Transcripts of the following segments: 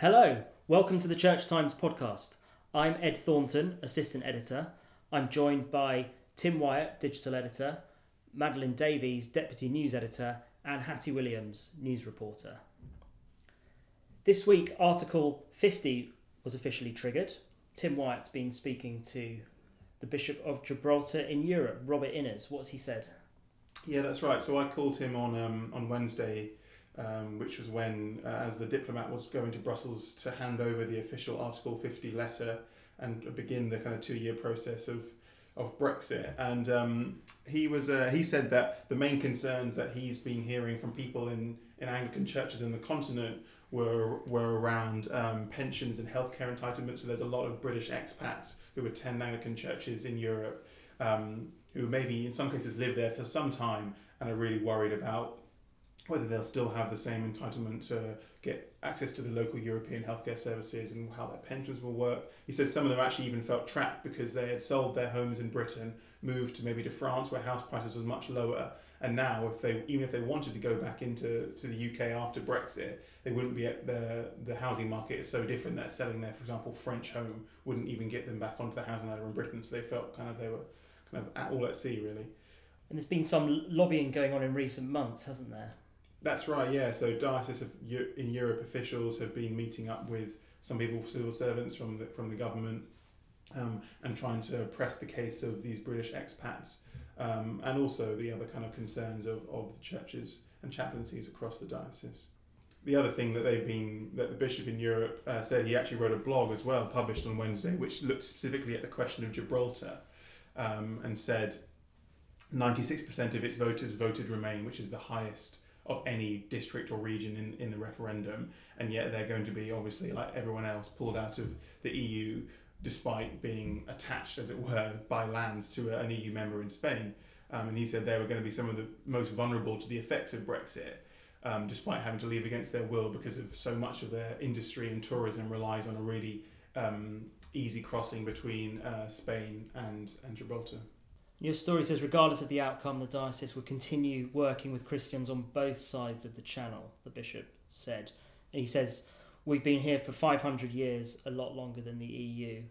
Hello, welcome to the Church Times podcast. I'm Ed Thornton, assistant editor. I'm joined by Tim Wyatt, digital editor, Madeline Davies, deputy news editor, and Hattie Williams, news reporter. This week, Article 50 was officially triggered. Tim Wyatt's been speaking to the Bishop of Gibraltar in Europe, Robert Innes. What's he said? Yeah, that's right. So I called him on um, on Wednesday, um, which was when, uh, as the diplomat was going to Brussels to hand over the official Article 50 letter and begin the kind of two year process of of Brexit. And um, he was uh, he said that the main concerns that he's been hearing from people in, in Anglican churches in the continent were were around um, pensions and healthcare entitlements. So there's a lot of British expats who attend Anglican churches in Europe. Um, who maybe in some cases live there for some time and are really worried about whether they'll still have the same entitlement to get access to the local European healthcare services and how their pensions will work. He said some of them actually even felt trapped because they had sold their homes in Britain, moved to maybe to France where house prices were much lower, and now if they even if they wanted to go back into to the UK after Brexit, they wouldn't be at the the housing market is so different that selling their, for example, French home wouldn't even get them back onto the housing ladder in Britain. So they felt kind of they were kind of at all at sea really. And there's been some lobbying going on in recent months, hasn't there? That's right, yeah. So diocese of in Europe officials have been meeting up with some people, civil servants from the from the government, um, and trying to press the case of these British expats, um, and also the other kind of concerns of, of the churches and chaplaincies across the diocese. The other thing that they've been that the bishop in Europe uh, said he actually wrote a blog as well, published on Wednesday, which looked specifically at the question of Gibraltar, um, and said 96% of its voters voted Remain, which is the highest of any district or region in, in the referendum, and yet they're going to be obviously like everyone else pulled out of the EU despite being attached, as it were, by land to an EU member in Spain. Um, and he said they were going to be some of the most vulnerable to the effects of Brexit, um, despite having to leave against their will because of so much of their industry and tourism relies on a really um, easy crossing between uh, Spain and, and Gibraltar. Your story says, regardless of the outcome, the diocese will continue working with Christians on both sides of the channel, the bishop said. And he says, We've been here for 500 years, a lot longer than the EU.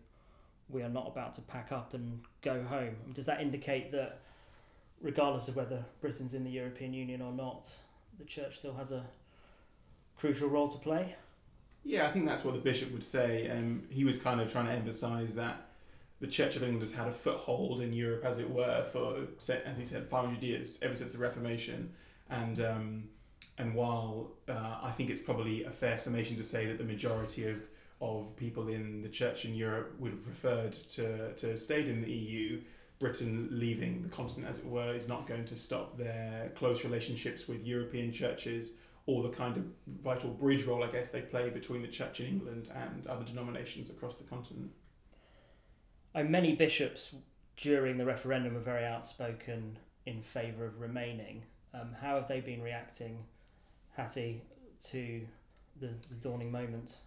We are not about to pack up and go home. Does that indicate that, regardless of whether Britain's in the European Union or not, the church still has a crucial role to play? Yeah, I think that's what the bishop would say. Um, he was kind of trying to emphasise that the Church of England has had a foothold in Europe, as it were, for as he said, 500 years ever since the Reformation, and um, and while uh, I think it's probably a fair summation to say that the majority of of people in the church in Europe would have preferred to to stayed in the EU. Britain leaving the continent, as it were, is not going to stop their close relationships with European churches or the kind of vital bridge role, I guess, they play between the church in England and other denominations across the continent many bishops during the referendum were very outspoken in favour of remaining. Um, how have they been reacting, Hattie, to the, the dawning moment?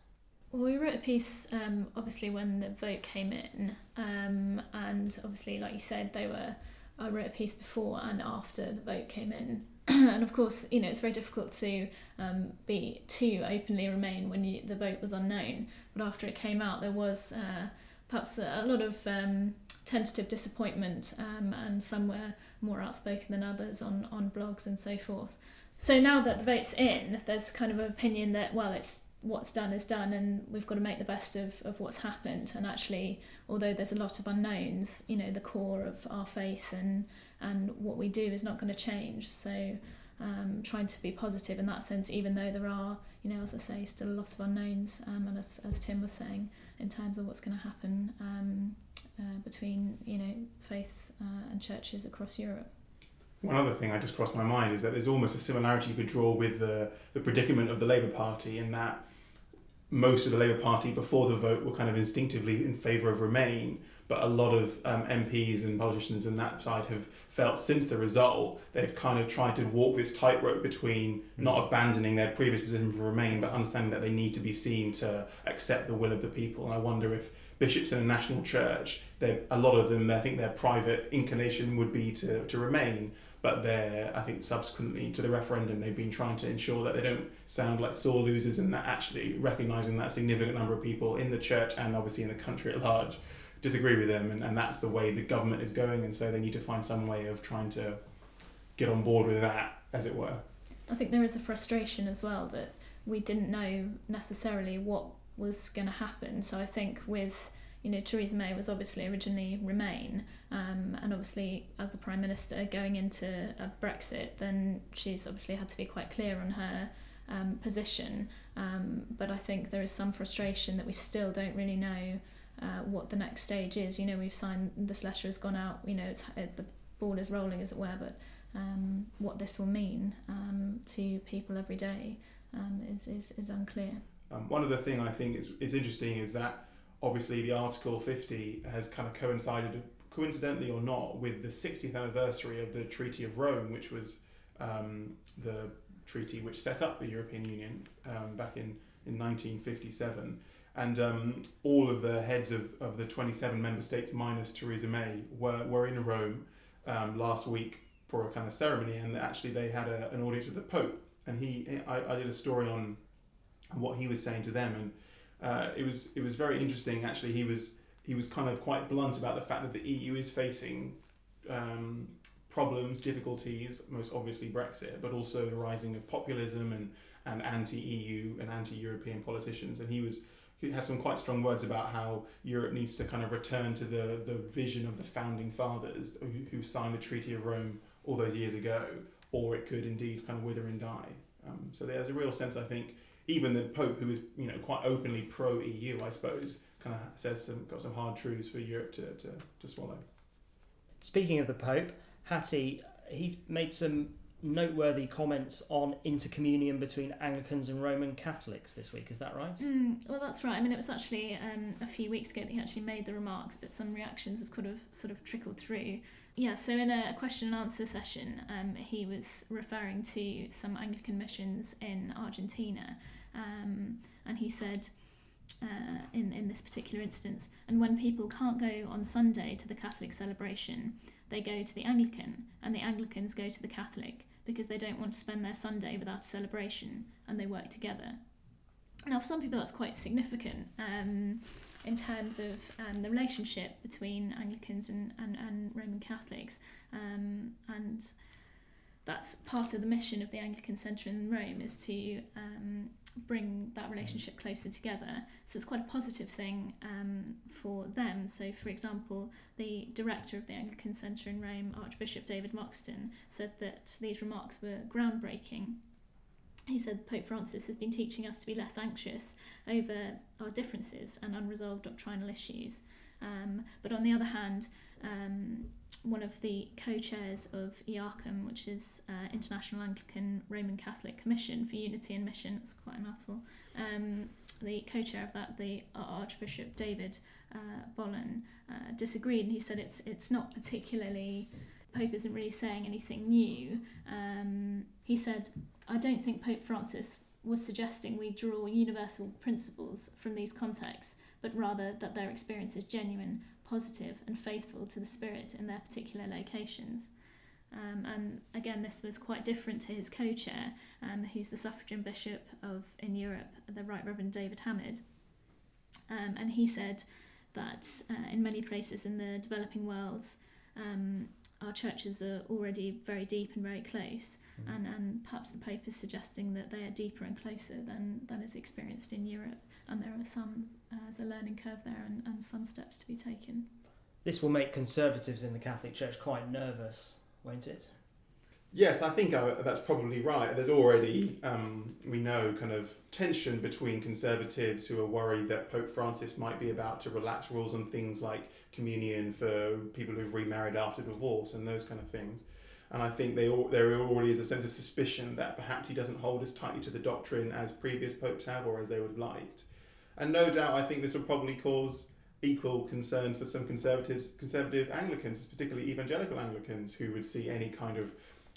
Well, we wrote a piece, um, obviously, when the vote came in, um, and obviously, like you said, they were. I wrote a piece before and after the vote came in, and of course, you know, it's very difficult to um, be too openly remain when you, the vote was unknown. But after it came out, there was uh, perhaps a, lot of um, tentative disappointment, um, and some were more outspoken than others on, on blogs and so forth. So now that the vote's in, there's kind of an opinion that, well, it's what's done is done and we've got to make the best of, of what's happened. And actually, although there's a lot of unknowns, you know, the core of our faith and, and what we do is not going to change. So um, trying to be positive in that sense, even though there are, you know, as I say, still a lot of unknowns. Um, and as, as Tim was saying, in terms of what's going to happen um, uh, between, you know, faiths uh, and churches across Europe. One other thing I just crossed my mind is that there's almost a similarity you could draw with the, the predicament of the Labour Party in that most of the Labour Party before the vote were kind of instinctively in favour of Remain, but a lot of um, MPs and politicians in that side have felt since the result they've kind of tried to walk this tightrope between mm. not abandoning their previous position for Remain, but understanding that they need to be seen to accept the will of the people. And I wonder if bishops in a national church, a lot of them, I think their private inclination would be to, to remain, but they're, I think, subsequently to the referendum, they've been trying to ensure that they don't sound like sore losers and that actually recognising that significant number of people in the church and obviously in the country at large disagree with them, and, and that's the way the government is going, and so they need to find some way of trying to get on board with that, as it were. I think there is a frustration as well that we didn't know necessarily what was going to happen. So I think with you know Theresa May was obviously originally Remain, um, and obviously as the Prime Minister going into a Brexit, then she's obviously had to be quite clear on her um, position. Um, but I think there is some frustration that we still don't really know uh, what the next stage is. You know, we've signed this letter has gone out. You know, it's it, the ball is rolling, as it were. But um, what this will mean um, to people every day um, is, is is unclear. One other thing I think is, is interesting is that obviously the Article 50 has kind of coincided, coincidentally or not, with the 60th anniversary of the Treaty of Rome, which was um, the treaty which set up the European Union um, back in, in 1957. And um, all of the heads of, of the 27 member states, minus Theresa May, were, were in Rome um, last week for a kind of ceremony. And actually, they had a, an audience with the Pope. And he, I, I did a story on what he was saying to them, and uh, it was it was very interesting. Actually, he was he was kind of quite blunt about the fact that the EU is facing um, problems, difficulties, most obviously Brexit, but also the rising of populism and and anti-EU and anti-European politicians. And he was he has some quite strong words about how Europe needs to kind of return to the the vision of the founding fathers who, who signed the Treaty of Rome all those years ago, or it could indeed kind of wither and die. Um, so there's a real sense, I think, even the Pope, who is you know quite openly pro EU, I suppose, kind of says some got some hard truths for Europe to, to, to swallow. Speaking of the Pope, Hattie, he's made some noteworthy comments on intercommunion between Anglicans and Roman Catholics this week. Is that right? Mm, well, that's right. I mean, it was actually um, a few weeks ago that he actually made the remarks, but some reactions have kind of sort of trickled through. Yeah, so in a question and answer session, um, he was referring to some Anglican missions in Argentina, um, and he said, uh, in, in this particular instance, and when people can't go on Sunday to the Catholic celebration, they go to the Anglican, and the Anglicans go to the Catholic because they don't want to spend their Sunday without a celebration, and they work together. Now, for some people, that's quite significant. Um, in terms of um, the relationship between Anglicans and, and, and Roman Catholics. Um, and that's part of the mission of the Anglican Centre in Rome is to um, bring that relationship closer together. So it's quite a positive thing um, for them. So, for example, the director of the Anglican Centre in Rome, Archbishop David Moxon, said that these remarks were groundbreaking he said Pope Francis has been teaching us to be less anxious over our differences and unresolved doctrinal issues. Um, but on the other hand, um, one of the co-chairs of IARCCUM, which is uh, International Anglican Roman Catholic Commission for Unity and Mission, it's quite a mouthful. Um, the co-chair of that, the Archbishop David uh, Bolen, uh, disagreed, and he said it's it's not particularly Pope isn't really saying anything new. Um, he said I don't think Pope Francis was suggesting we draw universal principles from these contexts, but rather that their experience is genuine, positive, and faithful to the Spirit in their particular locations. Um, and again, this was quite different to his co-chair, um, who's the suffragan bishop of in Europe, the Right Reverend David Hamid. Um, and he said that uh, in many places in the developing worlds, um, our churches are already very deep and very close, mm. and, and perhaps the Pope is suggesting that they are deeper and closer than, than is experienced in Europe, and there are some, uh, there's a learning curve there and, and some steps to be taken. This will make conservatives in the Catholic Church quite nervous, won't it? Yes, I think uh, that's probably right. There's already, um, we know, kind of tension between conservatives who are worried that Pope Francis might be about to relax rules on things like communion for people who've remarried after divorce and those kind of things. And I think they all, there already is a sense of suspicion that perhaps he doesn't hold as tightly to the doctrine as previous popes have or as they would have liked. And no doubt, I think this will probably cause equal concerns for some conservatives, conservative Anglicans, particularly evangelical Anglicans, who would see any kind of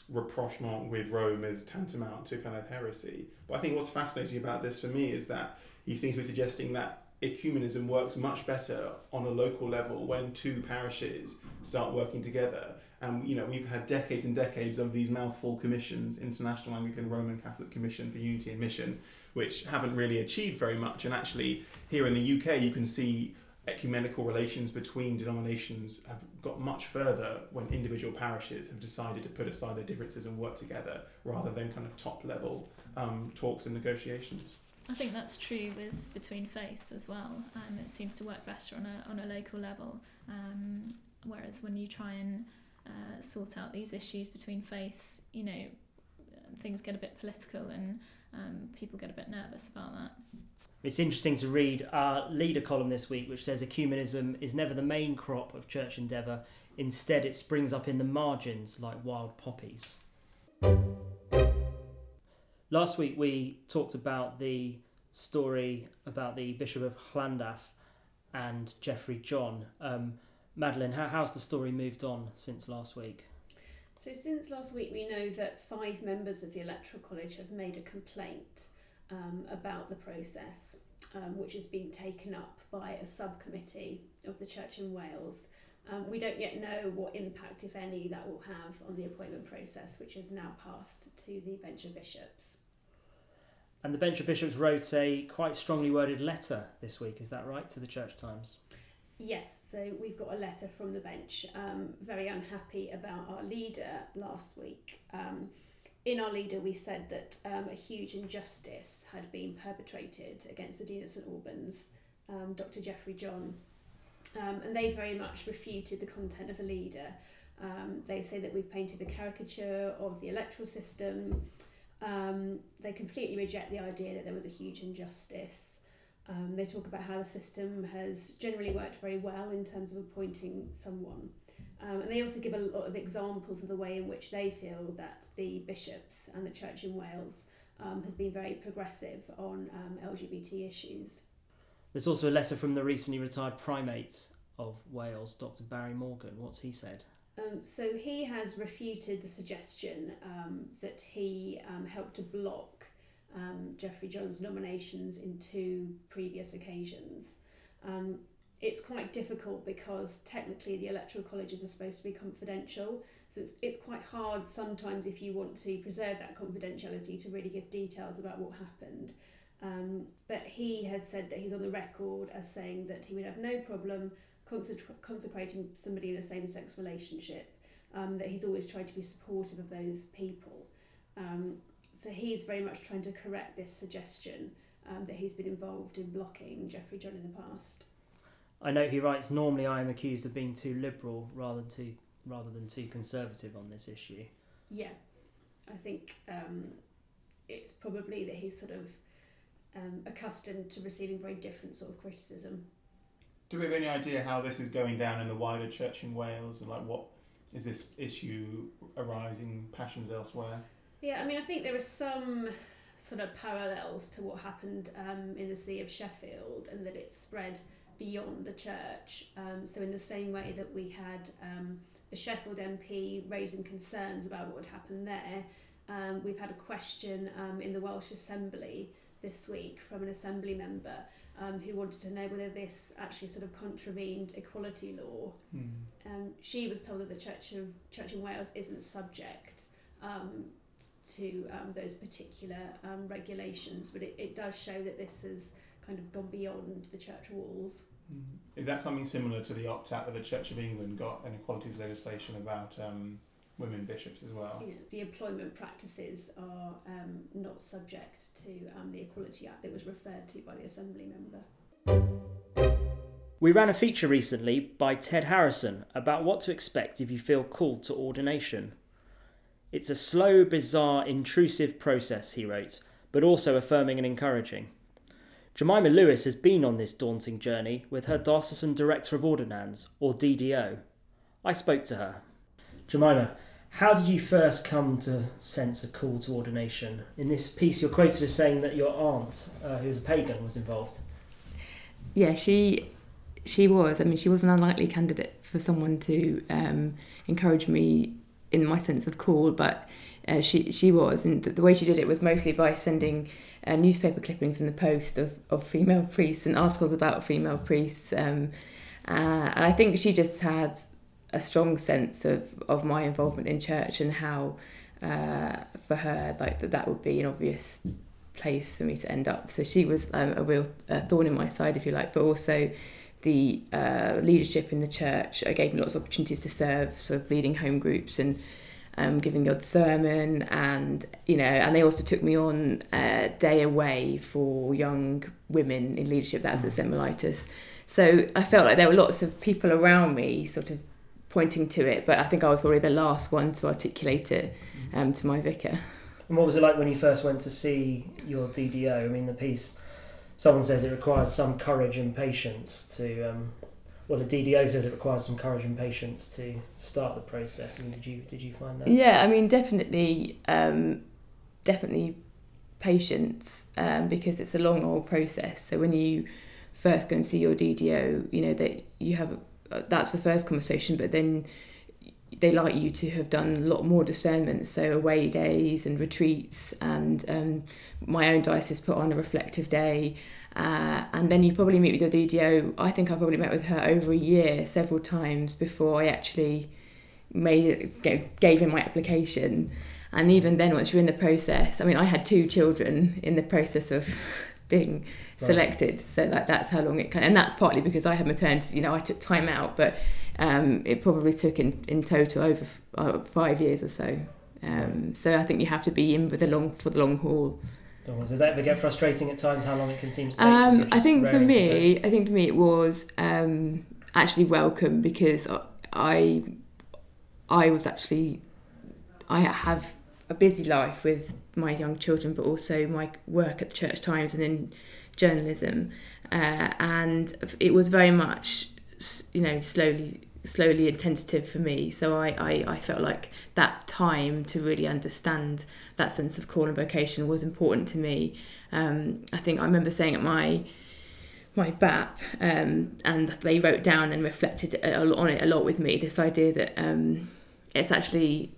rapprochement with Rome is tantamount to kind of heresy. But I think what's fascinating about this for me is that he seems to be suggesting that ecumenism works much better on a local level when two parishes start working together And you know we've had decades and decades of these mouthful commissions, International Anglican Roman Catholic Commission for Unity and Mission, which haven't really achieved very much. And actually, here in the UK, you can see ecumenical relations between denominations have got much further when individual parishes have decided to put aside their differences and work together rather than kind of top level um, talks and negotiations. I think that's true with between faiths as well. Um, it seems to work better on a on a local level, um, whereas when you try and uh, sort out these issues between faiths, you know, things get a bit political and um, people get a bit nervous about that. It's interesting to read our leader column this week, which says ecumenism is never the main crop of church endeavour. Instead, it springs up in the margins like wild poppies. Last week, we talked about the story about the Bishop of Llandaff and Jeffrey John. Um, Madeline, how, how's the story moved on since last week? So, since last week, we know that five members of the Electoral College have made a complaint um, about the process, um, which has been taken up by a subcommittee of the Church in Wales. Um, we don't yet know what impact, if any, that will have on the appointment process, which is now passed to the Bench of Bishops. And the Bench of Bishops wrote a quite strongly worded letter this week, is that right, to the Church Times? Yes, so we've got a letter from the bench, um, very unhappy about our leader last week. Um, in our leader, we said that um, a huge injustice had been perpetrated against the Dean of St Albans, um, Dr. Jeffrey John, um, and they very much refuted the content of the leader. Um, they say that we've painted a caricature of the electoral system. Um, they completely reject the idea that there was a huge injustice. Um, they talk about how the system has generally worked very well in terms of appointing someone. Um, and they also give a lot of examples of the way in which they feel that the bishops and the church in Wales um, has been very progressive on um, LGBT issues. There's also a letter from the recently retired primate of Wales, Dr. Barry Morgan. What's he said? Um, so he has refuted the suggestion um, that he um, helped to block um, Jeffrey John's nominations in two previous occasions. It's quite difficult because technically the electoral colleges are supposed to be confidential. So it's, it's quite hard sometimes if you want to preserve that confidentiality to really give details about what happened. Um, but he has said that he's on the record as saying that he would have no problem consecrating somebody in a same sex relationship, um, that he's always tried to be supportive of those people. Um, so he's very much trying to correct this suggestion um, that he's been involved in blocking Jeffrey John in the past. I know he writes, normally I am accused of being too liberal rather than too, rather than too conservative on this issue. Yeah, I think um, it's probably that he's sort of um, accustomed to receiving very different sort of criticism. Do we have any idea how this is going down in the wider church in Wales and like what is this issue arising passions elsewhere? Yeah, I mean, I think there are some sort of parallels to what happened um, in the See of Sheffield and that it spread beyond the church. Um, so, in the same way that we had um, the Sheffield MP raising concerns about what would happen there, um, we've had a question um, in the Welsh Assembly this week from an Assembly member um, who wanted to know whether this actually sort of contravened equality law. Mm. Um, she was told that the Church of Church in Wales isn't subject um, to um, those particular um, regulations, but it, it does show that this has kind of gone beyond the church walls. Mm. Is that something similar to the opt out that the Church of England got an equalities legislation about um, women bishops as well? You know, the employment practices are um, not subject to um, the Equality Act that was referred to by the Assembly member. We ran a feature recently by Ted Harrison about what to expect if you feel called to ordination. It's a slow, bizarre, intrusive process, he wrote, but also affirming and encouraging. Jemima Lewis has been on this daunting journey with her Diocesan Director of Ordinands, or DDO. I spoke to her. Jemima, how did you first come to sense a call to ordination? In this piece, you're quoted as saying that your aunt, uh, who was a pagan, was involved. Yeah, she she was. I mean, she was an unlikely candidate for someone to um, encourage me in my sense of call, but uh, she she was, and the way she did it was mostly by sending uh, newspaper clippings in the post of, of female priests and articles about female priests. Um, uh, and I think she just had a strong sense of, of my involvement in church and how uh, for her like that that would be an obvious place for me to end up. So she was um, a real thorn in my side, if you like, but also the uh, leadership in the church uh, gave me lots of opportunities to serve, sort of leading home groups and um, giving the odd sermon, and you know, and they also took me on a day away for young women in leadership. That's at St Mellitus. So I felt like there were lots of people around me, sort of pointing to it, but I think I was probably the last one to articulate it um, to my vicar. And what was it like when you first went to see your DDO? I mean, the piece, someone says it requires some courage and patience to. Um, well, the DDO says it requires some courage and patience to start the process. I mean, did you did you find that? Yeah, I mean, definitely, um, definitely patience um, because it's a long old process. So when you first go and see your DDO, you know that you have that's the first conversation, but then they like you to have done a lot more discernment, so away days and retreats, and um, my own diocese put on a reflective day. Uh, and then you probably meet with your DDO. I think I probably met with her over a year, several times before I actually made gave in my application. And even then, once you're in the process, I mean, I had two children in the process of being selected. So that that's how long it can, and that's partly because I had maternity. You know, I took time out, but um, it probably took in in total over uh, five years or so. Um, right. So I think you have to be in with the long for the long haul. Does that ever get frustrating at times? How long it can seem to take? Um, I think for me, I think for me it was um, actually welcome because I, I was actually, I have a busy life with my young children, but also my work at the Church Times and in journalism, uh, and it was very much, you know, slowly slowly and tentative for me. So I, I, I felt like that time to really understand that sense of call and vocation was important to me. Um, I think I remember saying at my my BAP, um, and they wrote down and reflected on it a lot with me. This idea that um, it's actually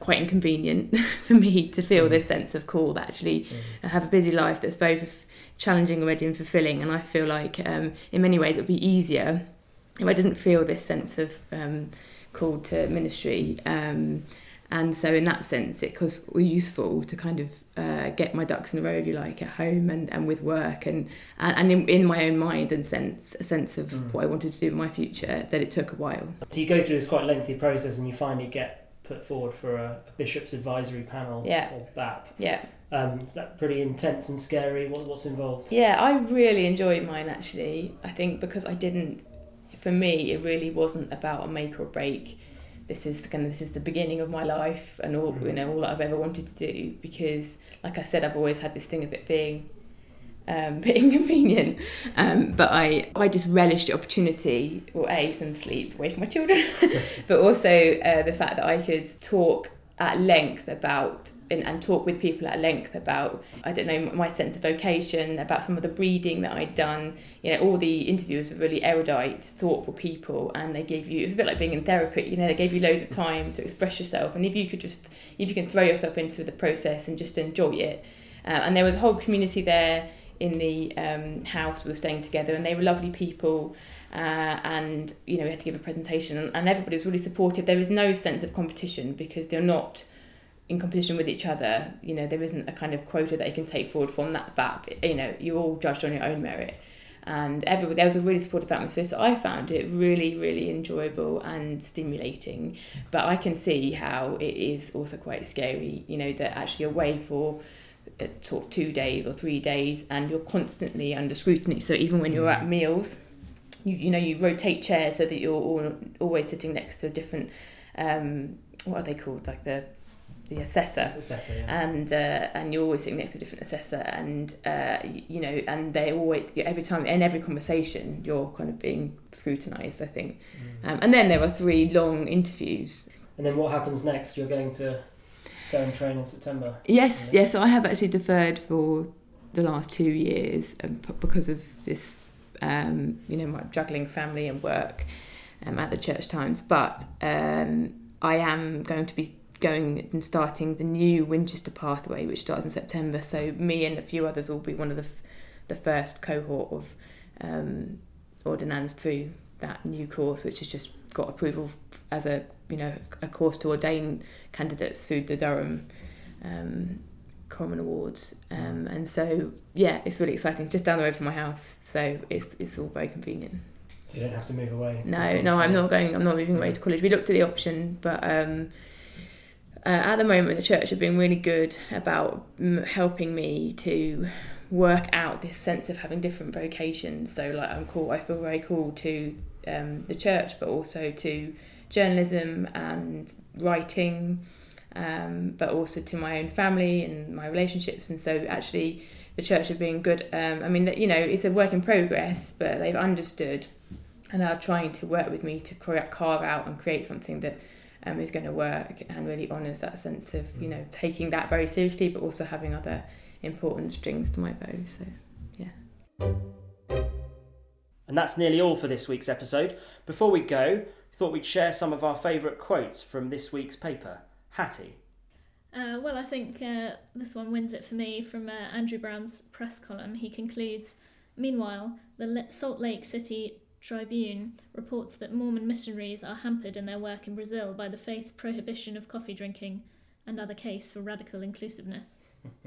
quite inconvenient for me to feel mm. this sense of call. That actually, mm. I have a busy life that's both challenging already and fulfilling, and I feel like um, in many ways it would be easier if I didn't feel this sense of um, call to ministry. Um, and so, in that sense, it was useful to kind of uh, get my ducks in a row, if you like, at home and, and with work, and and in, in my own mind and sense a sense of mm. what I wanted to do in my future. That it took a while. So you go through this quite lengthy process, and you finally get put forward for a, a bishop's advisory panel, yeah. or BAP. Yeah. Um, is that pretty intense and scary? What, what's involved? Yeah, I really enjoyed mine actually. I think because I didn't for me, it really wasn't about a make or break. This is kind of this is the beginning of my life and all you know all that I've ever wanted to do because, like I said, I've always had this thing of it being um, a bit inconvenient. Um, but I, I just relished the opportunity, or A, some sleep away from my children, but also uh, the fact that I could talk at length about and, and talk with people at length about I don't know my sense of vocation about some of the reading that I'd done. You know all the interviewers were really erudite thoughtful people and they gave you it was a bit like being in therapy you know they gave you loads of time to express yourself. And if you could just if you can throw yourself into the process and just enjoy it. Uh, and there was a whole community there in the um, house we were staying together and they were lovely people uh, and you know we had to give a presentation and, and everybody was really supportive There is no sense of competition because they're not in competition with each other. You know, there isn't a kind of quota that you can take forward from that BAP. You know, you're all judged on your own merit. And everybody, there was a really supportive atmosphere. So I found it really, really enjoyable and stimulating. But I can see how it is also quite scary, you know, that actually away for uh, sort of two days or three days and you're constantly under scrutiny. So even when you're at mm. meals, you, you know, you rotate chairs so that you're all, always sitting next to a different, um, what are they called? Like the the assessor, assessor yeah. and uh, and you're always sitting next to a different assessor, and uh, you know, and they always every time in every conversation you're kind of being scrutinised. I think, mm. um, and then there are three long interviews. And then what happens next? You're going to go and train in September. Yes, yes. So I have actually deferred for the last two years um, because of this, um, you know, my juggling family and work um, at the church times. But um, I am going to be going and starting the new Winchester pathway, which starts in September. So me and a few others will be one of the f- the first cohort of um, ordinands through that new course, which has just got approval as a you know a course to ordain candidates through the Durham um, Common Awards. Um, and so yeah, it's really exciting. Just down the road from my house, so it's it's all very convenient. So you don't have to move away. No, no, I'm not going. I'm not moving away to college. We looked at the option, but um, uh, at the moment, the church have been really good about m- helping me to work out this sense of having different vocations. So, like, I'm cool. I feel very cool to um, the church, but also to journalism and writing, um, but also to my own family and my relationships. And so, actually, the church have been good. Um, I mean, you know, it's a work in progress, but they've understood and are trying to work with me to carve out and create something that um, is going to work and really honours that sense of you know taking that very seriously, but also having other important strings to my bow. So, yeah. And that's nearly all for this week's episode. Before we go, thought we'd share some of our favourite quotes from this week's paper. Hattie. Uh, well, I think uh, this one wins it for me from uh, Andrew Brown's press column. He concludes Meanwhile, the Salt Lake City Tribune reports that Mormon missionaries are hampered in their work in Brazil by the faith's prohibition of coffee drinking, another case for radical inclusiveness.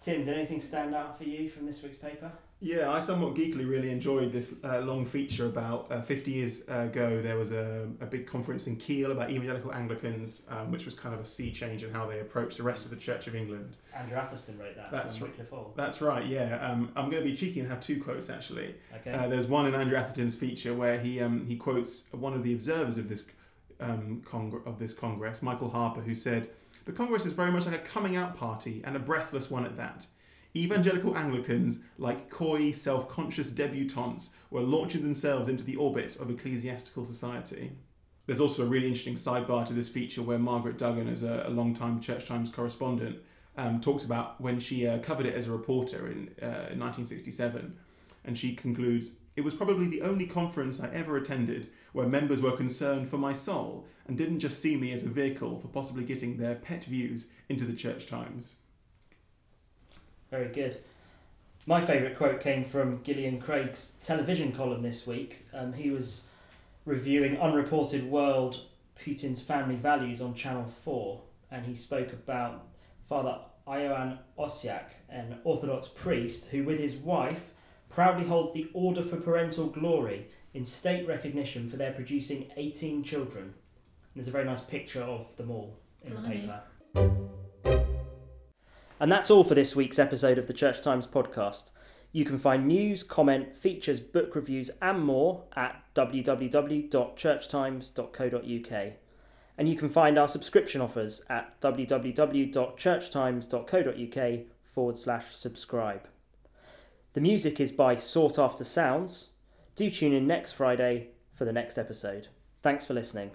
Tim, did anything stand out for you from this week's paper? Yeah, I somewhat geekily really enjoyed this uh, long feature about uh, 50 years ago. There was a, a big conference in Keele about evangelical Anglicans, um, which was kind of a sea change in how they approach the rest of the Church of England. Andrew Atherstone wrote that. That's from right. That's right. Yeah, um, I'm going to be cheeky and have two quotes actually. Okay. Uh, there's one in Andrew Atherstone's feature where he um, he quotes one of the observers of this um, congr- of this congress, Michael Harper, who said, "The congress is very much like a coming out party and a breathless one at that." Evangelical Anglicans, like coy, self conscious debutantes, were launching themselves into the orbit of ecclesiastical society. There's also a really interesting sidebar to this feature where Margaret Duggan, as a, a long-time Church Times correspondent, um, talks about when she uh, covered it as a reporter in, uh, in 1967. And she concludes It was probably the only conference I ever attended where members were concerned for my soul and didn't just see me as a vehicle for possibly getting their pet views into the Church Times. Very good. My favourite quote came from Gillean Craig's television column this week. Um, he was reviewing Unreported World Putin's Family Values on Channel 4, and he spoke about Father Ioan Osiak, an Orthodox priest who, with his wife, proudly holds the Order for Parental Glory in state recognition for their producing 18 children. And there's a very nice picture of them all in the paper. And that's all for this week's episode of the Church Times podcast. You can find news, comment, features, book reviews, and more at www.churchtimes.co.uk. And you can find our subscription offers at www.churchtimes.co.uk forward slash subscribe. The music is by Sought After Sounds. Do tune in next Friday for the next episode. Thanks for listening.